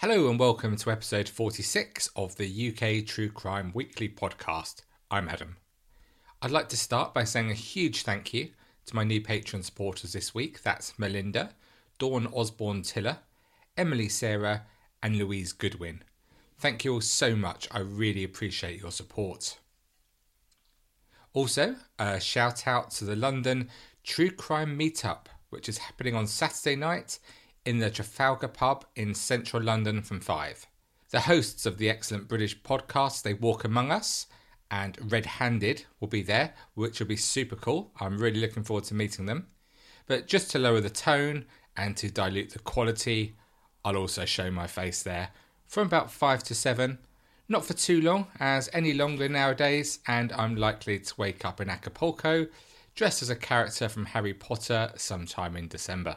Hello and welcome to episode 46 of the UK True Crime Weekly podcast. I'm Adam. I'd like to start by saying a huge thank you to my new patron supporters this week. That's Melinda, Dawn Osborne Tiller, Emily Sarah, and Louise Goodwin. Thank you all so much. I really appreciate your support. Also, a shout out to the London True Crime Meetup, which is happening on Saturday night in the Trafalgar pub in central London from 5. The hosts of the excellent British podcast They Walk Among Us and Red Handed will be there, which will be super cool. I'm really looking forward to meeting them. But just to lower the tone and to dilute the quality, I'll also show my face there from about 5 to 7. Not for too long, as any longer nowadays, and I'm likely to wake up in Acapulco dressed as a character from Harry Potter sometime in December.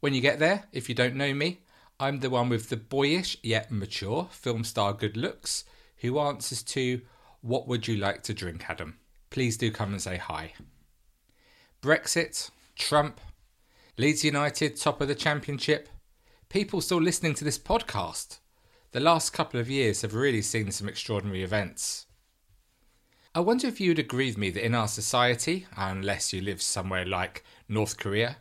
When you get there, if you don't know me, I'm the one with the boyish yet mature film star good looks who answers to What would you like to drink, Adam? Please do come and say hi. Brexit, Trump, Leeds United top of the championship, people still listening to this podcast. The last couple of years have really seen some extraordinary events. I wonder if you would agree with me that in our society, unless you live somewhere like North Korea,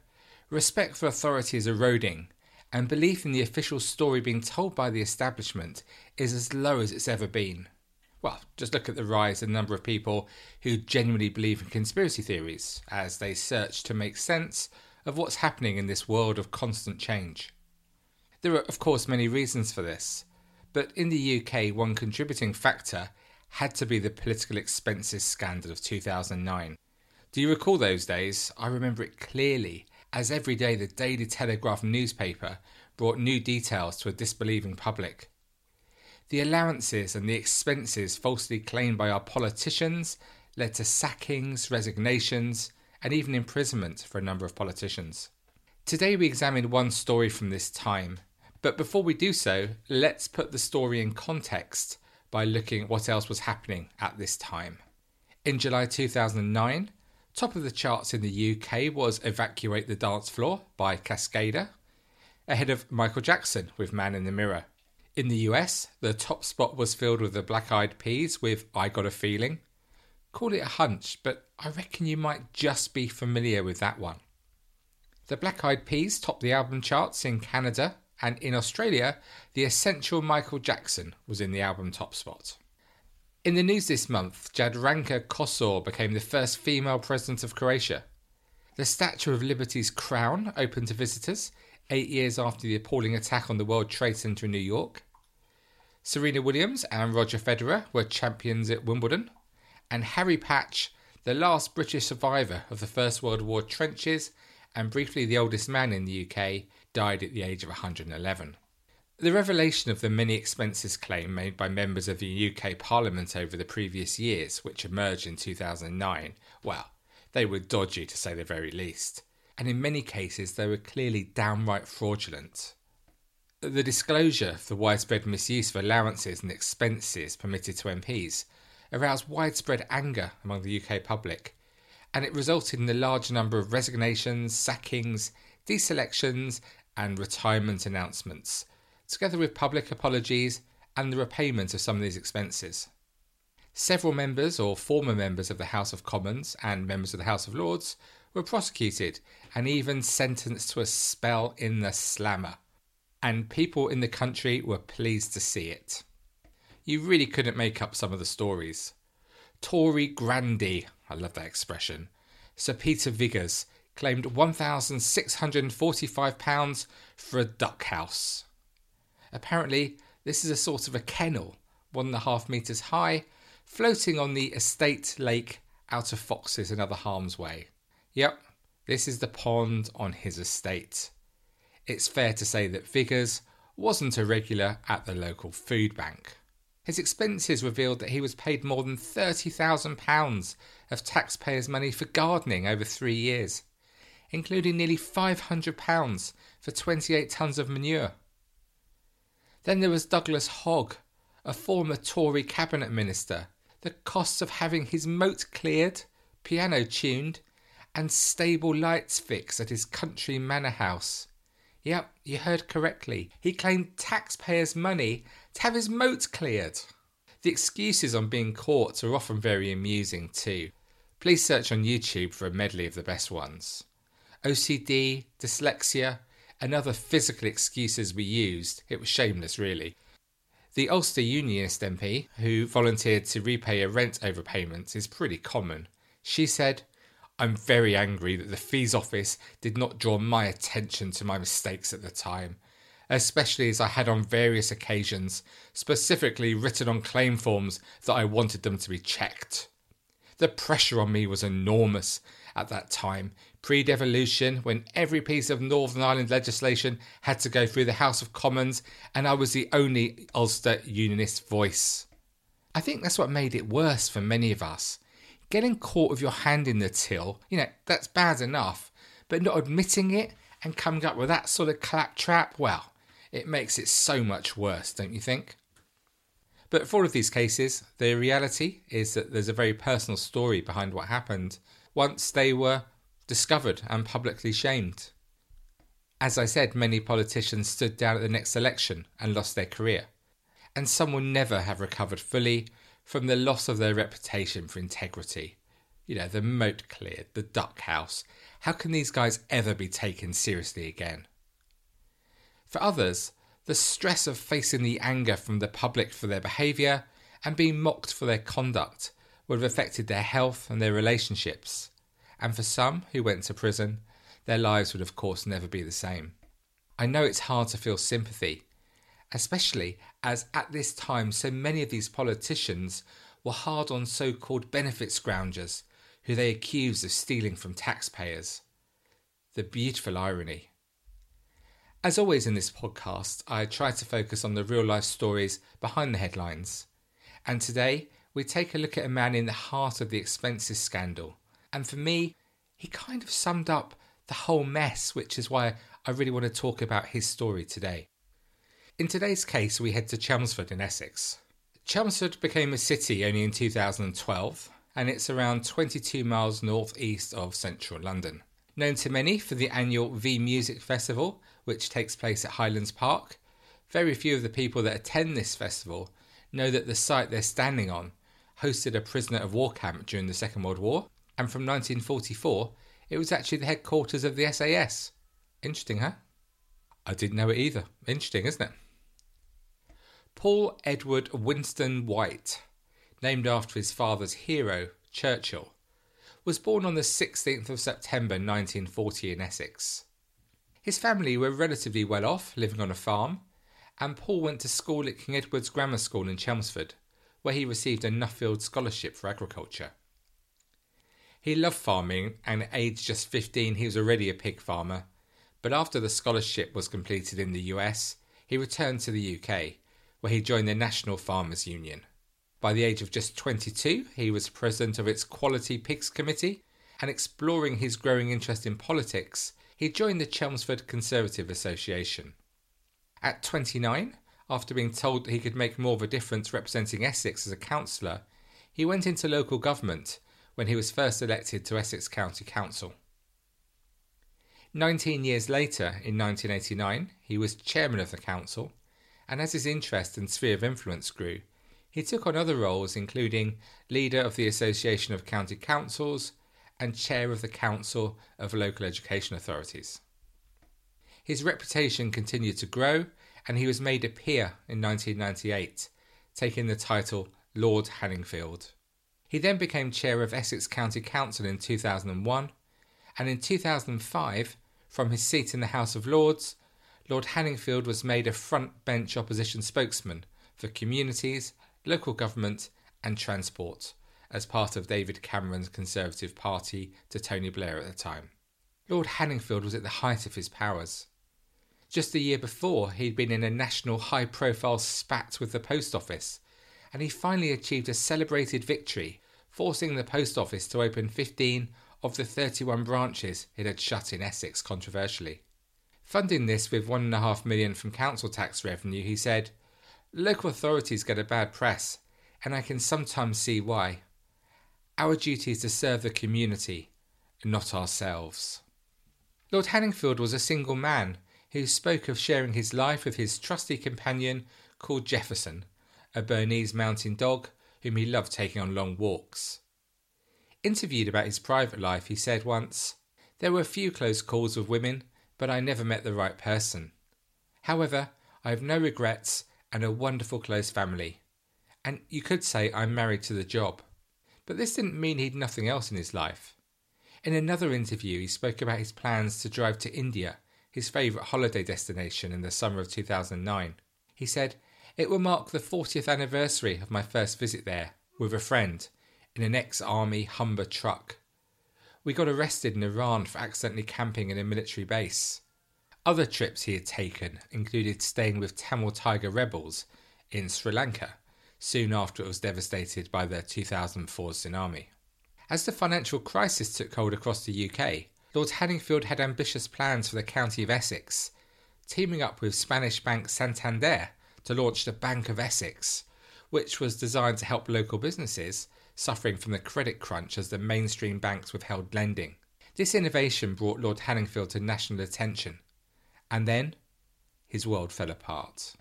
respect for authority is eroding, and belief in the official story being told by the establishment is as low as it's ever been. Well, just look at the rise in the number of people who genuinely believe in conspiracy theories as they search to make sense of what's happening in this world of constant change. There are, of course, many reasons for this, but in the UK, one contributing factor had to be the political expenses scandal of 2009. Do you recall those days? I remember it clearly as every day the Daily Telegraph newspaper brought new details to a disbelieving public. The allowances and the expenses falsely claimed by our politicians led to sackings, resignations, and even imprisonment for a number of politicians. Today we examine one story from this time, but before we do so, let's put the story in context by looking at what else was happening at this time. In July 2009, Top of the charts in the UK was Evacuate the Dance Floor by Cascada, ahead of Michael Jackson with Man in the Mirror. In the US, the top spot was filled with the Black Eyed Peas with I Got a Feeling. Call it a hunch, but I reckon you might just be familiar with that one. The Black Eyed Peas topped the album charts in Canada, and in Australia, the essential Michael Jackson was in the album top spot. In the news this month, Jadranka Kosor became the first female president of Croatia. The Statue of Liberty's crown opened to visitors eight years after the appalling attack on the World Trade Center in New York. Serena Williams and Roger Federer were champions at Wimbledon. And Harry Patch, the last British survivor of the First World War trenches and briefly the oldest man in the UK, died at the age of 111. The revelation of the many expenses claim made by members of the UK Parliament over the previous years, which emerged in 2009, well, they were dodgy to say the very least, and in many cases they were clearly downright fraudulent. The disclosure of the widespread misuse of allowances and expenses permitted to MPs aroused widespread anger among the UK public, and it resulted in a large number of resignations, sackings, deselections, and retirement announcements together with public apologies and the repayment of some of these expenses. Several members or former members of the House of Commons and members of the House of Lords were prosecuted and even sentenced to a spell in the slammer. And people in the country were pleased to see it. You really couldn't make up some of the stories. Tory Grandy, I love that expression, Sir Peter Viggers claimed £1,645 for a duck house. Apparently, this is a sort of a kennel, one and a half metres high, floating on the estate lake out of foxes and other harm's way. Yep, this is the pond on his estate. It's fair to say that Viggers wasn't a regular at the local food bank. His expenses revealed that he was paid more than £30,000 of taxpayers' money for gardening over three years, including nearly £500 for 28 tonnes of manure. Then there was Douglas Hogg, a former Tory cabinet minister. The costs of having his moat cleared, piano tuned, and stable lights fixed at his country manor house. Yep, you heard correctly. He claimed taxpayers' money to have his moat cleared. The excuses on being caught are often very amusing too. Please search on YouTube for a medley of the best ones. OCD, dyslexia, and other physical excuses we used. It was shameless, really. The Ulster Unionist MP, who volunteered to repay a rent overpayment, is pretty common. She said, I'm very angry that the fees office did not draw my attention to my mistakes at the time, especially as I had on various occasions specifically written on claim forms that I wanted them to be checked. The pressure on me was enormous at that time, pre devolution, when every piece of Northern Ireland legislation had to go through the House of Commons, and I was the only Ulster Unionist voice. I think that's what made it worse for many of us getting caught with your hand in the till, you know, that's bad enough, but not admitting it and coming up with that sort of claptrap, well, it makes it so much worse, don't you think? But for all of these cases, the reality is that there's a very personal story behind what happened once they were discovered and publicly shamed. As I said, many politicians stood down at the next election and lost their career, and some will never have recovered fully from the loss of their reputation for integrity. You know, the moat cleared, the duck house. How can these guys ever be taken seriously again? For others, the stress of facing the anger from the public for their behaviour and being mocked for their conduct would have affected their health and their relationships. And for some who went to prison, their lives would, of course, never be the same. I know it's hard to feel sympathy especially as at this time so many of these politicians were hard on so called benefit scroungers who they accused of stealing from taxpayers. The beautiful irony. As always in this podcast, I try to focus on the real life stories behind the headlines. And today, we take a look at a man in the heart of the expenses scandal. And for me, he kind of summed up the whole mess, which is why I really want to talk about his story today. In today's case, we head to Chelmsford in Essex. Chelmsford became a city only in 2012, and it's around 22 miles northeast of central London. Known to many for the annual V Music Festival, which takes place at Hylands Park, very few of the people that attend this festival know that the site they're standing on hosted a prisoner of war camp during the Second World War, and from 1944 it was actually the headquarters of the SAS. Interesting, huh? I didn't know it either. Interesting, isn't it? Paul Edward Winston White, named after his father's hero, Churchill, was born on the 16th of September 1940 in Essex. His family were relatively well off, living on a farm, and Paul went to school at King Edward's Grammar School in Chelmsford, where he received a Nuffield Scholarship for Agriculture. He loved farming, and at age just 15 he was already a pig farmer, but after the scholarship was completed in the US, he returned to the UK where he joined the National Farmers Union. By the age of just 22, he was president of its Quality Pigs Committee, and exploring his growing interest in politics, he joined the Chelmsford Conservative Association. At 29, after being told that he could make more of a difference representing Essex as a councillor, he went into local government when he was first elected to Essex County Council. Nineteen years later, in 1989, he was chairman of the council and as his interest and sphere of influence grew, he took on other roles, including leader of the Association of County Councils and chair of the Council of Local Education Authorities. His reputation continued to grow, and he was made a peer in 1998, taking the title Lord Hanningfield. He then became chair of Essex County Council in 2001, and in 2005, from his seat in the House of Lords, Lord Hanningfield was made a front bench opposition spokesman for communities, local government, and transport as part of David Cameron's Conservative Party to Tony Blair at the time. Lord Hanningfield was at the height of his powers. Just a year before, he'd been in a national high profile spat with the post office, and he finally achieved a celebrated victory, forcing the post office to open 15 of the 31 branches it had shut in Essex controversially. Funding this with one and a half million from council tax revenue, he said, Local authorities get a bad press, and I can sometimes see why. Our duty is to serve the community, not ourselves. Lord Hanningfield was a single man who spoke of sharing his life with his trusty companion called Jefferson, a Bernese mountain dog whom he loved taking on long walks. Interviewed about his private life, he said once, There were a few close calls with women, but I never met the right person. However, I have no regrets and a wonderful close family. And you could say I'm married to the job. But this didn't mean he'd nothing else in his life. In another interview, he spoke about his plans to drive to India, his favourite holiday destination, in the summer of 2009. He said, It will mark the 40th anniversary of my first visit there, with a friend, in an ex army Humber truck. We got arrested in Iran for accidentally camping in a military base. Other trips he had taken included staying with Tamil Tiger rebels in Sri Lanka soon after it was devastated by the 2004 tsunami. As the financial crisis took hold across the UK, Lord Hanningfield had ambitious plans for the county of Essex, teaming up with Spanish bank Santander to launch the Bank of Essex, which was designed to help local businesses suffering from the credit crunch as the mainstream banks withheld lending. This innovation brought Lord Hanningfield to national attention, and then his world fell apart.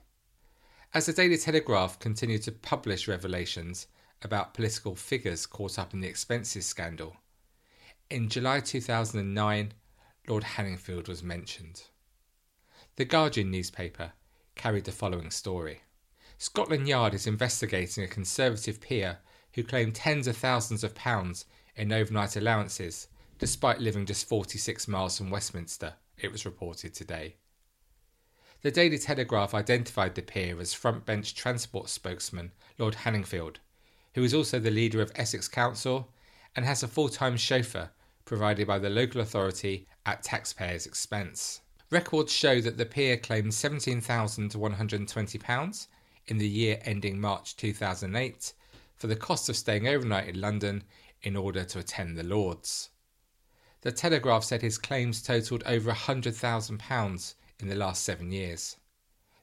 As the Daily Telegraph continued to publish revelations about political figures caught up in the expenses scandal, in July 2009, Lord Hanningfield was mentioned. The Guardian newspaper carried the following story Scotland Yard is investigating a Conservative peer who claimed tens of thousands of pounds in overnight allowances despite living just 46 miles from Westminster, it was reported today. The Daily Telegraph identified the peer as front bench transport spokesman Lord Hanningfield, who is also the leader of Essex Council and has a full time chauffeur provided by the local authority at taxpayers' expense. Records show that the peer claimed £17,120 in the year ending March 2008 for the cost of staying overnight in London in order to attend the Lords. The Telegraph said his claims totalled over £100,000 in the last seven years.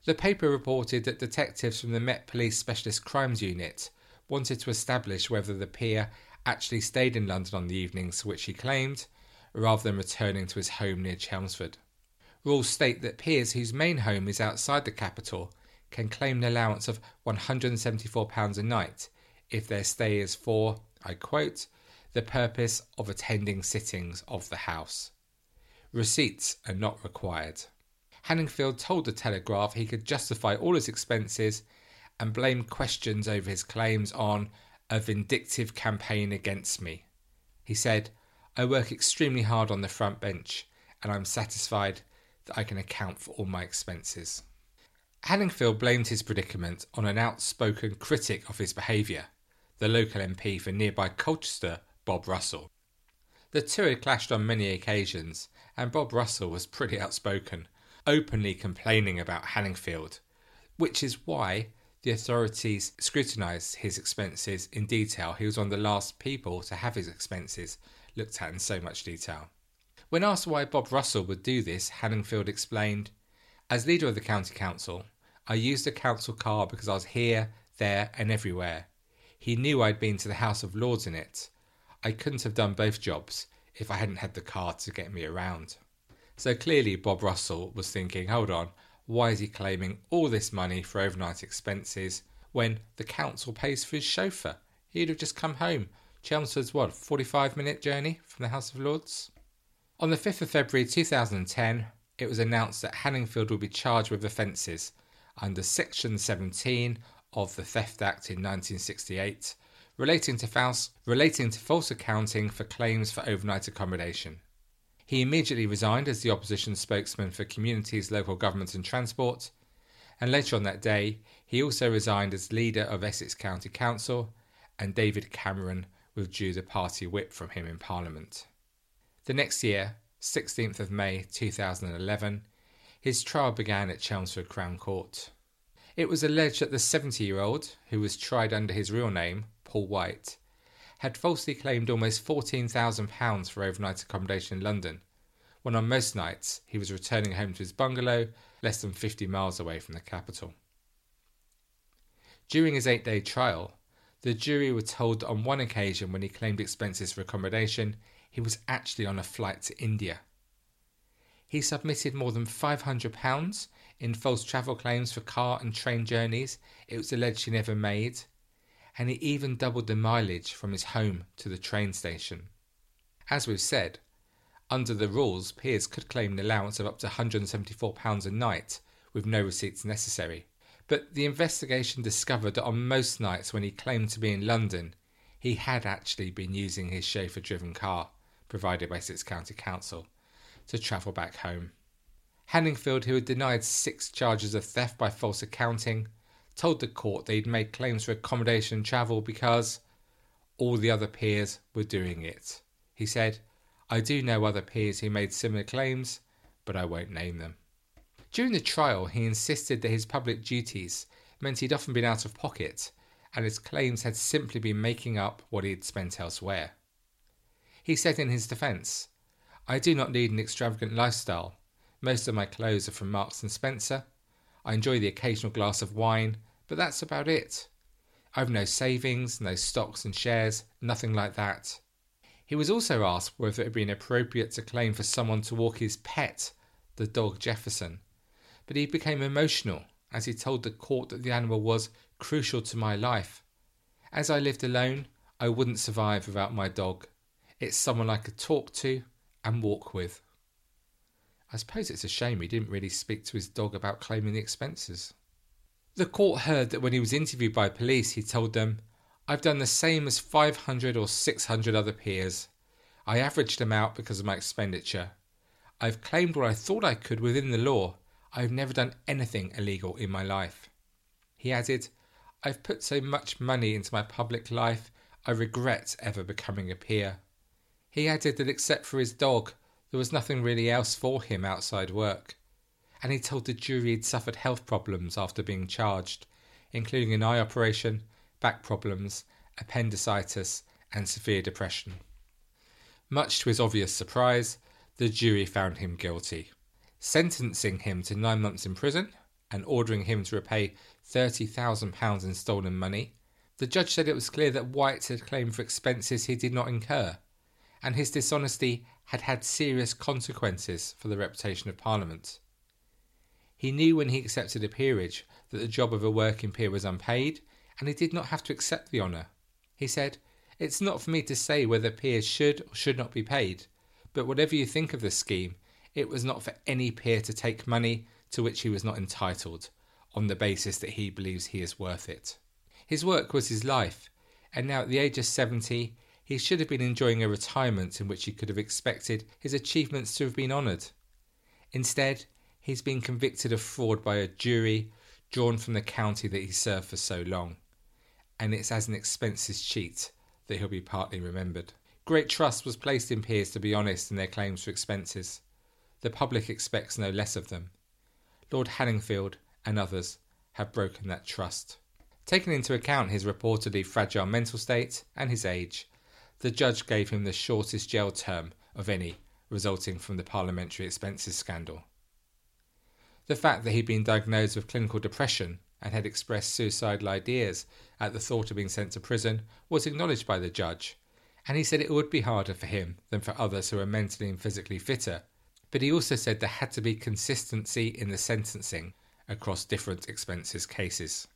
The paper reported that detectives from the Met Police Specialist Crimes Unit wanted to establish whether the peer actually stayed in London on the evenings which he claimed, rather than returning to his home near Chelmsford. Rules state that peers whose main home is outside the capital can claim an allowance of £174 a night if their stay is for, I quote, the purpose of attending sittings of the House. Receipts are not required. Hanningfield told the Telegraph he could justify all his expenses and blamed questions over his claims on a vindictive campaign against me. He said, I work extremely hard on the front bench and I'm satisfied that I can account for all my expenses. Hanningfield blamed his predicament on an outspoken critic of his behaviour, the local MP for nearby Colchester, Bob Russell. The two had clashed on many occasions, and Bob Russell was pretty outspoken, openly complaining about Hanningfield, which is why the authorities scrutinised his expenses in detail. He was one of the last people to have his expenses looked at in so much detail. When asked why Bob Russell would do this, Hanningfield explained, As leader of the county council, I used the council car because I was here, there, and everywhere. He knew I'd been to the House of Lords in it. I couldn't have done both jobs if I hadn't had the car to get me around. So clearly, Bob Russell was thinking, hold on, why is he claiming all this money for overnight expenses when the council pays for his chauffeur? He'd have just come home. Chelmsford's what, 45 minute journey from the House of Lords? On the 5th of February 2010, it was announced that Hanningfield would be charged with offences under Section 17 of the Theft Act in 1968 relating to false, relating to false accounting for claims for overnight accommodation. He immediately resigned as the opposition spokesman for communities, local government and transport, and later on that day, he also resigned as leader of Essex County Council, and David Cameron withdrew the party whip from him in Parliament. The next year, 16th of May 2011, his trial began at Chelmsford Crown Court. It was alleged that the 70 year old, who was tried under his real name, Paul White, had falsely claimed almost £14,000 for overnight accommodation in London, when on most nights he was returning home to his bungalow less than 50 miles away from the capital. During his eight day trial, the jury were told on one occasion when he claimed expenses for accommodation, he was actually on a flight to India. He submitted more than £500 in false travel claims for car and train journeys it was alleged he never made, and he even doubled the mileage from his home to the train station. As we've said, under the rules, peers could claim an allowance of up to £174 a night with no receipts necessary. But the investigation discovered that on most nights when he claimed to be in London, he had actually been using his chauffeur driven car, provided by Essex County Council, to travel back home. Hanningfield, who had denied six charges of theft by false accounting, told the court he'd made claims for accommodation and travel because all the other peers were doing it. He said, I do know other peers who made similar claims, but I won't name them. During the trial, he insisted that his public duties meant he'd often been out of pocket, and his claims had simply been making up what he had spent elsewhere. He said in his defence, I do not need an extravagant lifestyle. Most of my clothes are from Marks and Spencer. I enjoy the occasional glass of wine, but that's about it. I've no savings, no stocks and shares, nothing like that. He was also asked whether it had been appropriate to claim for someone to walk his pet, the dog Jefferson, but he became emotional as he told the court that the animal was crucial to my life. As I lived alone, I wouldn't survive without my dog. It's someone I could talk to and walk with. I suppose it's a shame he didn't really speak to his dog about claiming the expenses. The court heard that when he was interviewed by police, he told them, I've done the same as 500 or 600 other peers. I averaged them out because of my expenditure. I've claimed what I thought I could within the law. I've never done anything illegal in my life. He added, I've put so much money into my public life, I regret ever becoming a peer. He added that except for his dog, there was nothing really else for him outside work. And he told the jury he'd suffered health problems after being charged, including an eye operation, back problems, appendicitis, and severe depression. Much to his obvious surprise, the jury found him guilty, sentencing him to nine months in prison and ordering him to repay £30,000 in stolen money. The judge said it was clear that White had claimed for expenses he did not incur, and his dishonesty had had serious consequences for the reputation of Parliament. He knew when he accepted a peerage that the job of a working peer was unpaid, and he did not have to accept the honour. He said, It's not for me to say whether peers should or should not be paid, but whatever you think of the scheme, it was not for any peer to take money to which he was not entitled, on the basis that he believes he is worth it. His work was his life, and now at the age of 70, he should have been enjoying a retirement in which he could have expected his achievements to have been honoured. Instead, he's been convicted of fraud by a jury drawn from the county that he served for so long, and it's as an expenses cheat that he'll be partly remembered. Great trust was placed in peers to be honest in their claims for expenses. The public expects no less of them. Lord Hanningfield and others have broken that trust. Taking into account his reportedly fragile mental state and his age, the judge gave him the shortest jail term of any resulting from the parliamentary expenses scandal. The fact that he'd been diagnosed with clinical depression and had expressed suicidal ideas at the thought of being sent to prison was acknowledged by the judge, and he said it would be harder for him than for others who are mentally and physically fitter. But he also said there had to be consistency in the sentencing across different expenses cases.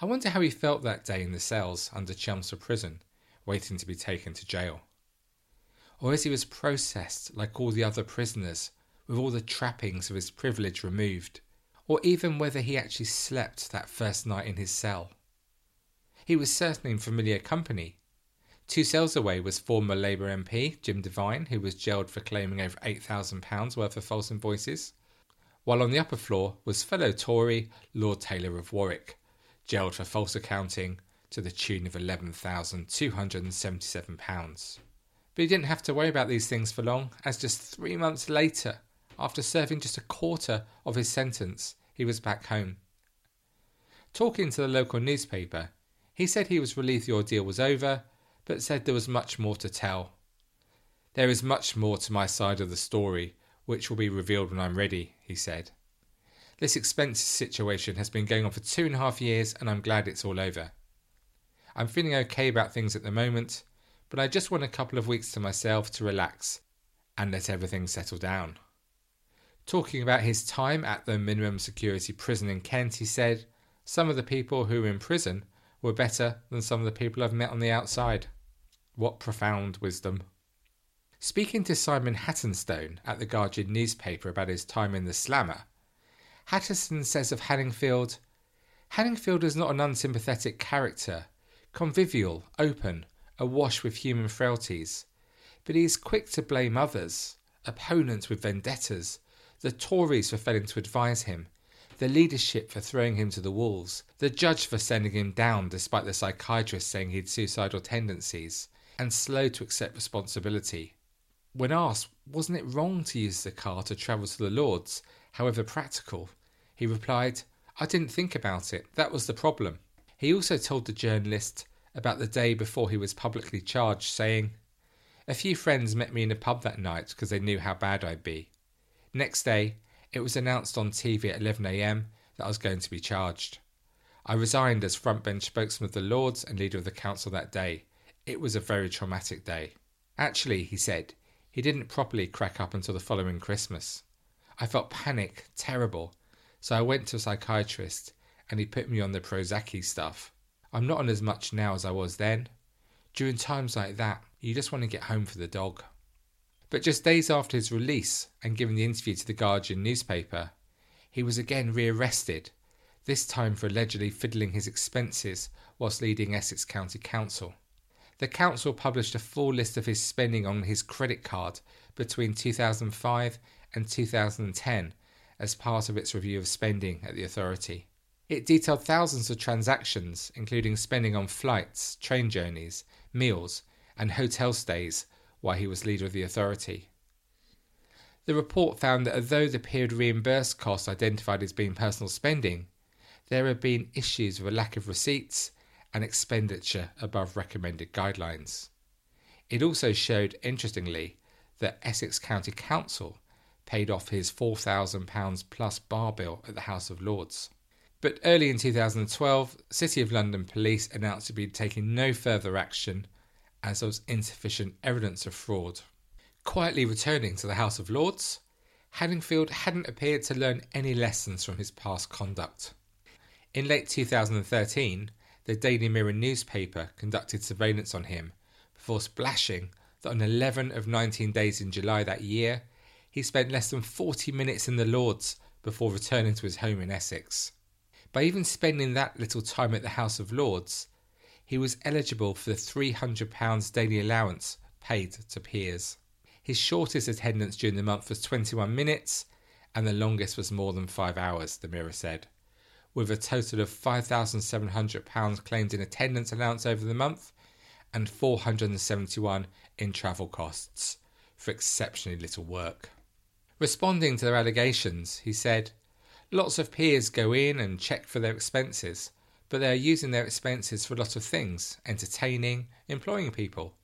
I wonder how he felt that day in the cells under Chelmsford Prison waiting to be taken to jail. Or as he was processed like all the other prisoners, with all the trappings of his privilege removed, or even whether he actually slept that first night in his cell. He was certainly in familiar company. Two cells away was former Labour MP Jim Devine, who was jailed for claiming over £8,000 worth of false invoices, while on the upper floor was fellow Tory Lord Taylor of Warwick, jailed for false accounting to the tune of £11,277. But he didn't have to worry about these things for long, as just three months later, after serving just a quarter of his sentence, he was back home. Talking to the local newspaper, he said he was relieved the ordeal was over, but said there was much more to tell. There is much more to my side of the story, which will be revealed when I'm ready, he said. This expenses situation has been going on for two and a half years, and I'm glad it's all over. I'm feeling okay about things at the moment, but I just want a couple of weeks to myself to relax and let everything settle down. Talking about his time at the minimum security prison in Kent, he said, Some of the people who were in prison were better than some of the people I've met on the outside. What profound wisdom. Speaking to Simon Hattenstone at the Guardian newspaper about his time in the Slammer, Hattenstone says of Hanningfield Hanningfield is not an unsympathetic character, convivial, open, awash with human frailties, but he is quick to blame others, opponents with vendettas, the Tories for failing to advise him, the leadership for throwing him to the wolves, the judge for sending him down despite the psychiatrist saying he had suicidal tendencies, and slow to accept responsibility. When asked, wasn't it wrong to use the car to travel to the Lords, however practical, he replied, I didn't think about it, that was the problem. He also told the journalist about the day before he was publicly charged, saying, A few friends met me in a pub that night because they knew how bad I'd be. Next day, it was announced on TV at 11am that I was going to be charged. I resigned as frontbench spokesman of the Lords and leader of the council that day. It was a very traumatic day. Actually, he said, he didn't properly crack up until the following Christmas. I felt panic, terrible, so I went to a psychiatrist and he put me on the Prozac stuff. I'm not on as much now as I was then. During times like that, you just want to get home for the dog. But just days after his release and giving the interview to the Guardian newspaper, he was again rearrested, this time for allegedly fiddling his expenses whilst leading Essex County Council. The council published a full list of his spending on his credit card between 2005 and 2010 as part of its review of spending at the authority. It detailed thousands of transactions, including spending on flights, train journeys, meals, and hotel stays while he was leader of the authority. The report found that although the period reimbursed costs identified as being personal spending, there had been issues with a lack of receipts and expenditure above recommended guidelines. It also showed, interestingly, that Essex County Council paid off his £4,000 plus bar bill at the House of Lords. But early in 2012, City of London Police announced to be taking no further action as there was insufficient evidence of fraud. Quietly returning to the House of Lords, Hanningfield hadn't appeared to learn any lessons from his past conduct. In late 2013, the Daily Mirror newspaper conducted surveillance on him before splashing that on 11 of 19 days in July that year, he spent less than 40 minutes in the Lords before returning to his home in Essex. By even spending that little time at the House of Lords, he was eligible for the £300 daily allowance paid to peers. His shortest attendance during the month was 21 minutes, and the longest was more than five hours, the Mirror said with a total of £5,700 claimed in attendance allowance over the month and 471 in travel costs for exceptionally little work. Responding to their allegations, he said, Lots of peers go in and check for their expenses, but they are using their expenses for a lot of things entertaining, employing people.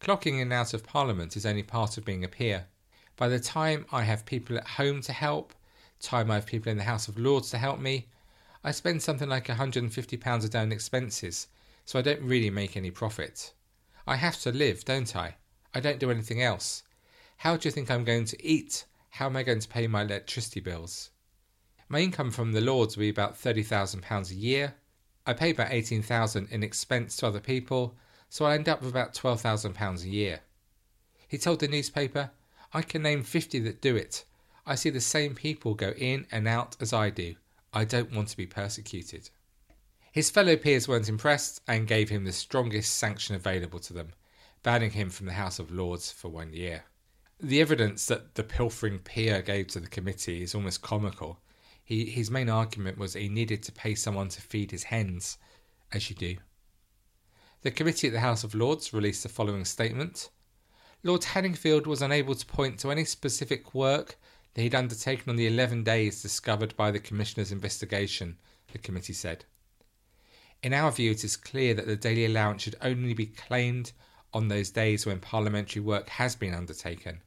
Clocking in and out of Parliament is only part of being a peer. By the time I have people at home to help, time I have people in the House of Lords to help me, I spend something like £150 a day on expenses, so I don't really make any profit. I have to live, don't I? I don't do anything else. How do you think I'm going to eat? How am I going to pay my electricity bills? My income from the Lords will be about £30,000 a year. I pay about 18000 in expense to other people, so I end up with about £12,000 a year. He told the newspaper, I can name 50 that do it. I see the same people go in and out as I do. I don't want to be persecuted. His fellow peers weren't impressed and gave him the strongest sanction available to them, banning him from the House of Lords for one year. The evidence that the pilfering peer gave to the committee is almost comical. He, his main argument was he needed to pay someone to feed his hens, as you do. The committee at the House of Lords released the following statement Lord Hanningfield was unable to point to any specific work that he'd undertaken on the 11 days discovered by the Commissioner's investigation, the committee said. In our view, it is clear that the daily allowance should only be claimed on those days when parliamentary work has been undertaken.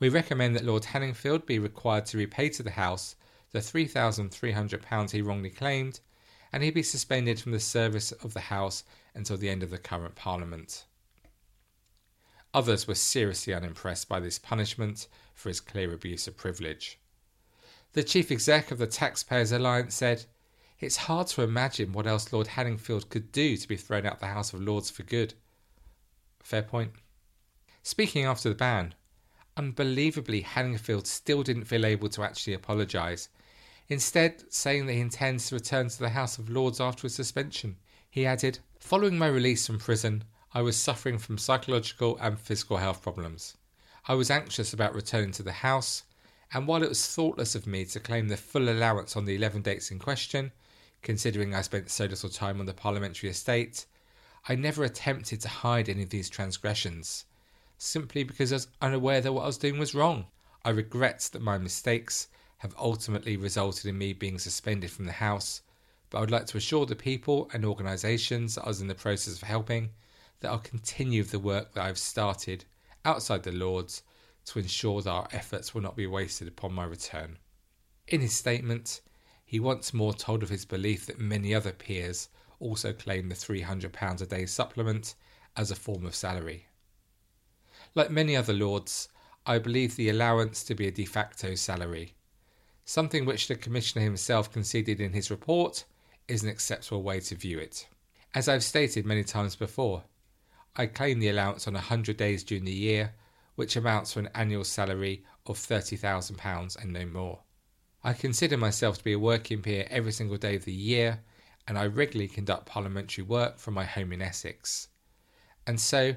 We recommend that Lord Hanningfield be required to repay to the House the £3,300 he wrongly claimed, and he be suspended from the service of the House until the end of the current Parliament. Others were seriously unimpressed by this punishment for his clear abuse of privilege. The chief exec of the Taxpayers Alliance said, It's hard to imagine what else Lord Hanningfield could do to be thrown out the House of Lords for good. Fair point. Speaking after the ban, unbelievably, Hanningfield still didn't feel able to actually apologise, instead, saying that he intends to return to the House of Lords after his suspension. He added, Following my release from prison, I was suffering from psychological and physical health problems. I was anxious about returning to the House, and while it was thoughtless of me to claim the full allowance on the 11 dates in question, considering I spent so little time on the parliamentary estate, I never attempted to hide any of these transgressions, simply because I was unaware that what I was doing was wrong. I regret that my mistakes have ultimately resulted in me being suspended from the House, but I would like to assure the people and organisations I was in the process of helping that I'll continue the work that I've started outside the Lords to ensure that our efforts will not be wasted upon my return. In his statement, he once more told of his belief that many other peers also claim the £300 a day supplement as a form of salary. Like many other lords, I believe the allowance to be a de facto salary, something which the Commissioner himself conceded in his report is an acceptable way to view it. As I've stated many times before, I claim the allowance on 100 days during the year which amounts to an annual salary of £30,000 and no more. I consider myself to be a working peer every single day of the year, and I regularly conduct parliamentary work from my home in Essex. And so,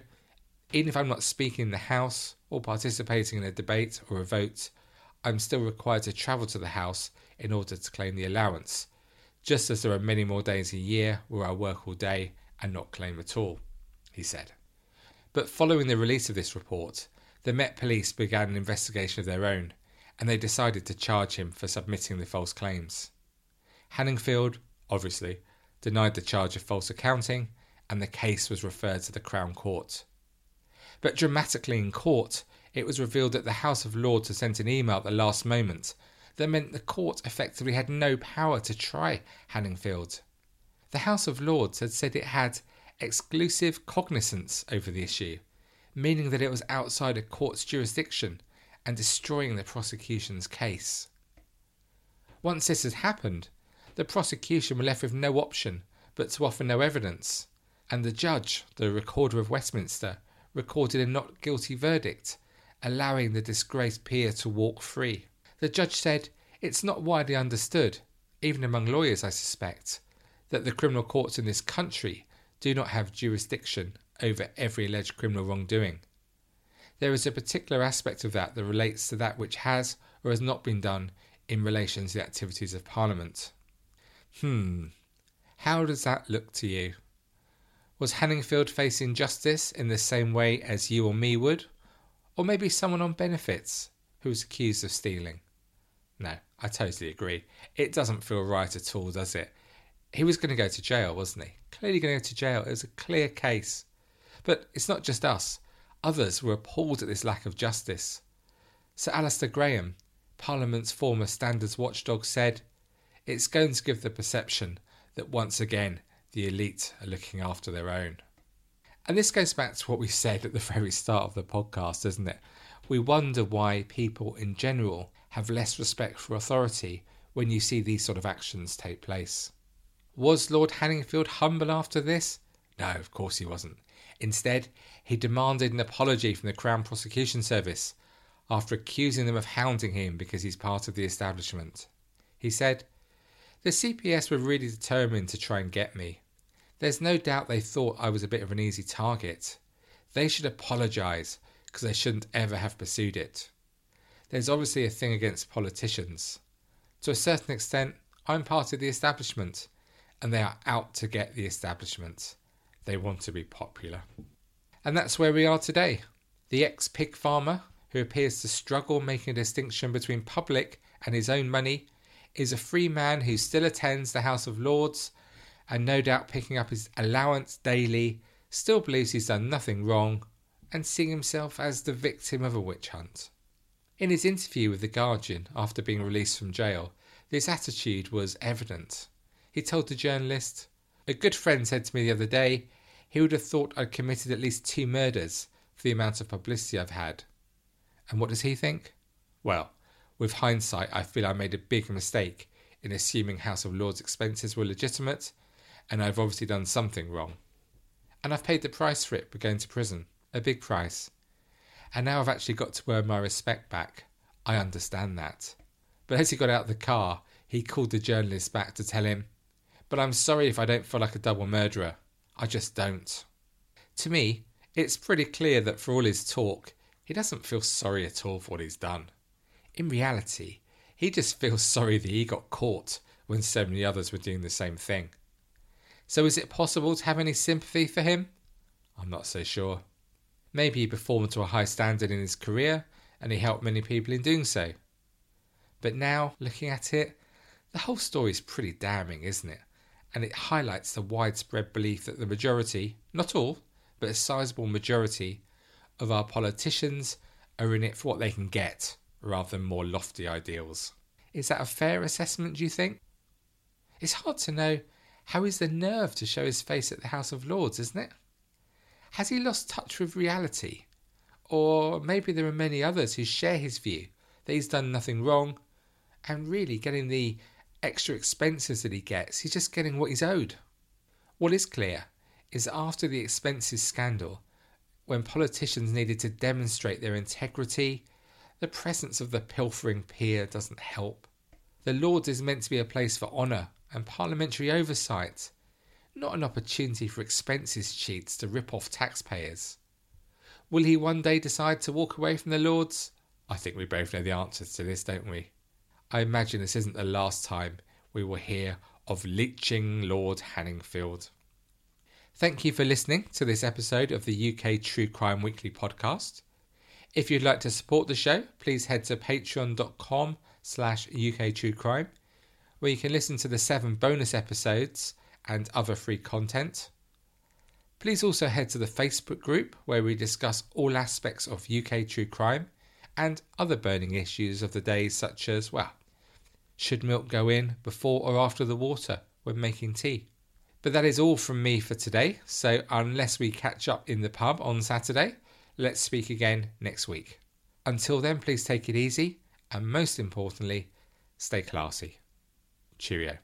even if I'm not speaking in the House or participating in a debate or a vote, I'm still required to travel to the House in order to claim the allowance, just as there are many more days in a year where I work all day and not claim at all, he said. But following the release of this report, the Met Police began an investigation of their own, and they decided to charge him for submitting the false claims. Hanningfield, obviously, denied the charge of false accounting, and the case was referred to the Crown Court. But dramatically in court, it was revealed that the House of Lords had sent an email at the last moment that meant the court effectively had no power to try Hanningfield. The House of Lords had said it had exclusive cognizance over the issue meaning that it was outside a court's jurisdiction and destroying the prosecution's case. Once this had happened, the prosecution were left with no option but to offer no evidence, and the judge, the Recorder of Westminster, recorded a not guilty verdict, allowing the disgraced peer to walk free. The judge said, It's not widely understood, even among lawyers, I suspect, that the criminal courts in this country do not have jurisdiction over every alleged criminal wrongdoing. There is a particular aspect of that that relates to that which has or has not been done in relation to the activities of Parliament. Hmm, how does that look to you? Was Hanningfield facing justice in the same way as you or me would? Or maybe someone on benefits who was accused of stealing? No, I totally agree. It doesn't feel right at all, does it? He was going to go to jail, wasn't he? Clearly going to go to jail. It was a clear case. But it's not just us. Others were appalled at this lack of justice. Sir Alistair Graham, Parliament's former standards watchdog, said, It's going to give the perception that once again the elite are looking after their own. And this goes back to what we said at the very start of the podcast, doesn't it? We wonder why people in general have less respect for authority when you see these sort of actions take place. Was Lord Hanningfield humble after this? No, of course he wasn't. Instead, he demanded an apology from the Crown Prosecution Service after accusing them of hounding him because he's part of the establishment. He said, The CPS were really determined to try and get me. There's no doubt they thought I was a bit of an easy target. They should apologise because they shouldn't ever have pursued it. There's obviously a thing against politicians. To a certain extent, I'm part of the establishment, and they are out to get the establishment. They want to be popular. And that's where we are today. The ex pig farmer, who appears to struggle making a distinction between public and his own money, is a free man who still attends the House of Lords and no doubt picking up his allowance daily, still believes he's done nothing wrong, and seeing himself as the victim of a witch hunt. In his interview with The Guardian after being released from jail, this attitude was evident. He told the journalist, a good friend said to me the other day he would have thought I'd committed at least two murders for the amount of publicity I've had. And what does he think? Well, with hindsight, I feel I made a big mistake in assuming House of Lords expenses were legitimate, and I've obviously done something wrong. And I've paid the price for it by going to prison, a big price. And now I've actually got to earn my respect back. I understand that. But as he got out of the car, he called the journalist back to tell him, But I'm sorry if I don't feel like a double murderer. I just don't. To me, it's pretty clear that for all his talk, he doesn't feel sorry at all for what he's done. In reality, he just feels sorry that he got caught when so many others were doing the same thing. So is it possible to have any sympathy for him? I'm not so sure. Maybe he performed to a high standard in his career and he helped many people in doing so. But now, looking at it, the whole story is pretty damning, isn't it? And it highlights the widespread belief that the majority, not all, but a sizable majority, of our politicians are in it for what they can get rather than more lofty ideals. Is that a fair assessment, do you think? It's hard to know how is the nerve to show his face at the House of Lords, isn't it? Has he lost touch with reality? Or maybe there are many others who share his view that he's done nothing wrong and really getting the extra expenses that he gets, he's just getting what he's owed. What is clear is that after the expenses scandal, when politicians needed to demonstrate their integrity, the presence of the pilfering peer doesn't help. The Lords is meant to be a place for honour and parliamentary oversight, not an opportunity for expenses cheats to rip off taxpayers. Will he one day decide to walk away from the Lords? I think we both know the answers to this, don't we? I imagine this isn't the last time we will hear of leeching Lord Hanningfield. Thank you for listening to this episode of the UK True Crime Weekly podcast. If you'd like to support the show, please head to patreon.com slash UK True Crime, where you can listen to the seven bonus episodes and other free content. Please also head to the Facebook group where we discuss all aspects of UK true crime and other burning issues of the day, such as, well, should milk go in before or after the water when making tea? But that is all from me for today. So, unless we catch up in the pub on Saturday, let's speak again next week. Until then, please take it easy and most importantly, stay classy. Cheerio.